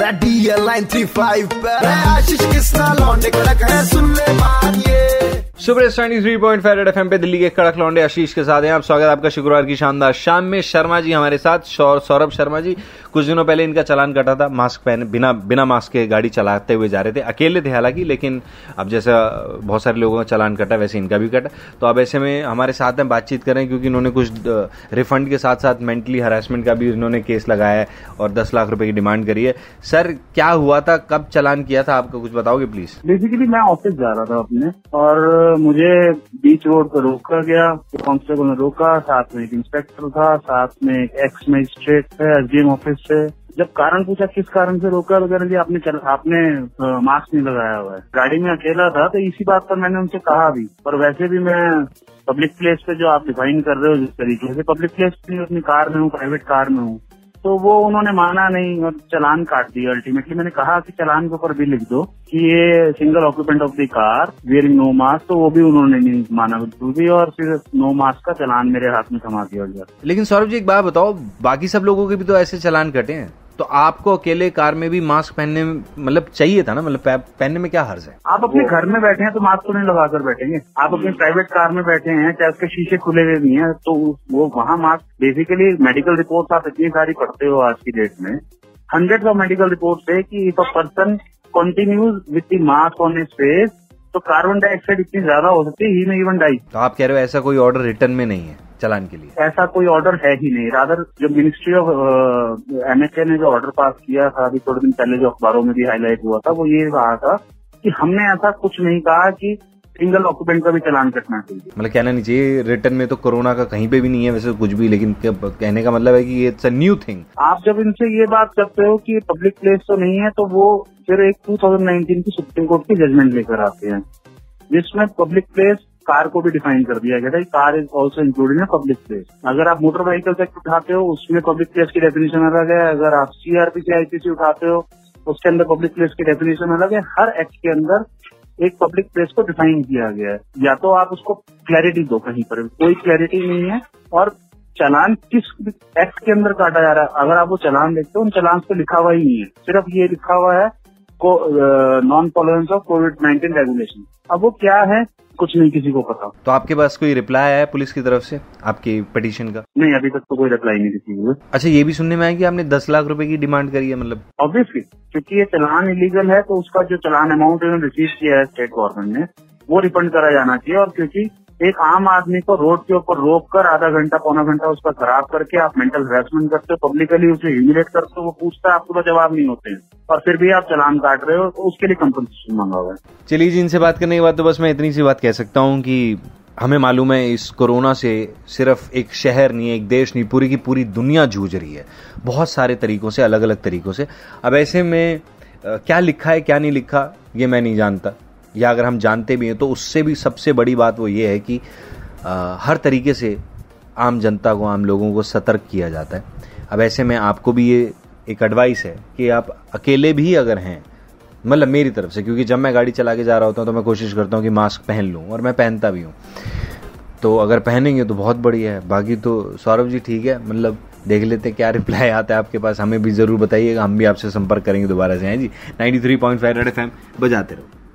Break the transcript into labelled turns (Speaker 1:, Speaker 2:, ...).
Speaker 1: Ready line three five पे आशीष किसना लौंडे कड़क है सुन ले मारिए
Speaker 2: सुपर स्टैंडी थ्री पॉइंट फाइव एफ़ पे दिल्ली के कड़क लौंडे आशीष के साथ हैं। आप स्वागत आपका शुक्रवार की शानदार शाम में। शर्मा जी हमारे साथ सौरभ शर्मा जी। कुछ दिनों पहले इनका चलान कटा था, मास्क पहने, बिना बिना मास्क के गाड़ी चलाते हुए जा रहे थे। अकेले थे हालाँकि, लेकिन अब जैसा बहुत सारे लोगों का चलान कटा, वैसे इनका भी कटा। तो अब ऐसे में हमारे साथ में बातचीत करें, क्योंकि इन्होंने कुछ रिफंड के साथ साथ मेंटली हरासमेंट का भी इन्होंने केस लगाया है और दस लाख रुपए की डिमांड करी है। सर, क्या हुआ था? कब चलान किया था? आपका कुछ बताओगे प्लीज़
Speaker 3: बेसिकली मैं ऑफ़िस जा रहा था अपने और मुझे बीच रोड पर रोका गया तो कांस्टेबल ने रोका साथ में एक इंस्पेक्टर था साथ में एक एक्स मजिस्ट्रेट थे एसडीएम ऑफ़िस से। जब कारण पूछा किस कारण से रोका वगैरह जी आपने चल, आपने मास्क नहीं लगाया हुआ है। गाड़ी में अकेला था तो इसी बात पर मैंने उनसे कहा भी। पर वैसे भी मैं पब्लिक प्लेस पे जो आप डिफाइन कर रहे हो जिस तरीके से पब्लिक प्लेस पे अपनी कार में हूँ प्राइवेट कार में हूँ तो वो उन्होंने माना नहीं और चलान काट दिया अल्टीमेटली मैंने कहा कि चलान के ऊपर भी लिख दो कि ये single occupant of the car wearing no mask तो वो भी उन्होंने नहीं माना बिल्कुल भी और फिर नो मास्क का चलान मेरे हाथ में थमा दिया
Speaker 2: लेकिन सौरभ जी, एक बात बताओ, बाकी सब लोगों के भी तो ऐसे चलान कटे हैं। तो आपको अकेले कार में भी मास्क पहनने मतलब चाहिए था ना? मतलब पहनने में क्या हर्ज है?
Speaker 3: आप अपने घर में बैठे हैं तो मास्क तो नहीं लगाकर बैठेंगे। आप अपनी प्राइवेट कार में बैठे हैं चाहे उसके शीशे खुले हुए नहीं है तो वो वहाँ मास्क बेसिकली मेडिकल रिपोर्ट आप इतनी सारी पढ़ते हो आज की डेट में हंड्रेड ऑफ़ मेडिकल रिपोर्ट है कि if a person continues with the mask on his face तो कार्बन डाइऑक्साइड इतनी ज़्यादा हो सकती है ही में इवन डाई
Speaker 2: तो आप कह रहे हो ऐसा कोई ऑर्डर रिटर्न में नहीं है। चलान के लिए।
Speaker 3: ऐसा कोई ऑर्डर है ही नहीं। रादर जो मिनिस्ट्री ऑफ़ एमएचए ने जो ऑर्डर पास किया था अभी थोड़े दिन पहले जो अखबारों में भी हाईलाइट हुआ था वो ये कहा था कि हमने ऐसा कुछ नहीं कहा कि सिंगल ऑक्यूपेंट का भी चलान कटना चाहिए।
Speaker 2: मतलब कहना नहीं चाहिए रिटर्न में तो कोरोना का कहीं पे भी नहीं है वैसे कुछ भी लेकिन कहने का मतलब है कि इट्स अ न्यू थिंग
Speaker 3: आप जब इनसे ये बात करते हो कि पब्लिक प्लेस तो नहीं है तो वो फिर एक 2019 की सुप्रीम कोर्ट की जजमेंट लेकर आते हैं जिसमें पब्लिक प्लेस कार को भी डिफाइन कर दिया गया था। Car is also included in public place अगर आप मोटर व्हीकल एक्ट उठाते हो, उसमें पब्लिक प्लेस की डेफिनेशन अलग है। अगर आप सीआरपीसी आईपीसी उठाते हो, उसके अंदर पब्लिक प्लेस की डेफिनेशन अलग है। हर एक्ट के अंदर एक पब्लिक प्लेस को डिफाइन किया गया है। या तो आप उसको क्लैरिटी दो कहीं पर कोई क्लैरिटी नहीं है। और चलान किस एक्ट के अंदर काटा जा रहा है? अगर आप वो चलान देखते हो, उन चलान पे लिखा हुआ ही नहीं है। सिर्फ़ ये लिखा हुआ है non tolerance of Covid nineteen regulation अब वो क्या है? कुछ नहीं किसी को पता।
Speaker 2: तो आपके पास कोई रिप्लाई आया है पुलिस की तरफ़ से? आपकी पिटीशन का?
Speaker 3: नहीं अभी तक तो कोई रिप्लाई नहीं किसी को।
Speaker 2: अच्छा ये भी सुनने में आया कि आपने दस लाख रुपए की डिमांड करी है मतलब?
Speaker 3: ऑब्वियसली क्योंकि ये चलान इलीगल है तो उसका जो चलान अमाउंट रिसीव किया है स्टेट गवर्नमेंट ने वो रिफंड करा जाना चाहिए और क्योंकि एक आम आदमी को रोड के ऊपर रोक कर आधा घंटा, पौना घंटा उसका खराब करके आप मेंटल हरेसमेंट करते हो पब्लिकली उसे ह्यूमिलेट करते हो, वो पूछता है, आपको तो जवाब नहीं होते हैं। और फिर भी आप चलान काट रहे हो तो उसके लिए कंपनसेशन मांगा हुआ
Speaker 2: चलिए जी, इनसे बात करने के बाद तो बस मैं इतनी सी बात कह सकता हूँ कि हमें मालूम है इस कोरोना से सिर्फ़ एक शहर नहीं, एक देश नहीं, पूरी की पूरी दुनिया जूझ रही है। बहुत सारे तरीकों से अलग अलग तरीकों से। अब ऐसे में क्या लिखा है, क्या नहीं लिखा, ये मैं नहीं जानता। या अगर हम जानते भी हैं तो उससे भी सबसे बड़ी बात वो ये है कि अ, हर तरीके से आम जनता को आम लोगों को सतर्क किया जाता है। अब ऐसे में आपको भी ये एक एडवाइस है कि आप अकेले भी अगर हैं मतलब मेरी तरफ़ से क्योंकि जब मैं गाड़ी चला के जा रहा होता हूँ तो मैं कोशिश करता हूँ कि मास्क पहन लूँ और मैं पहनता भी हूँ। तो अगर पहनेंगे तो बहुत बढ़िया है। बाकी तो सौरभ जी ठीक है मतलब देख लेते हैं क्या रिप्लाई आता है आपके पास। हमें भी ज़रूर बताइएगा हम भी आपसे संपर्क करेंगे दोबारा से। हैं जी? 93.5 रेड एफएम बजाते रहो।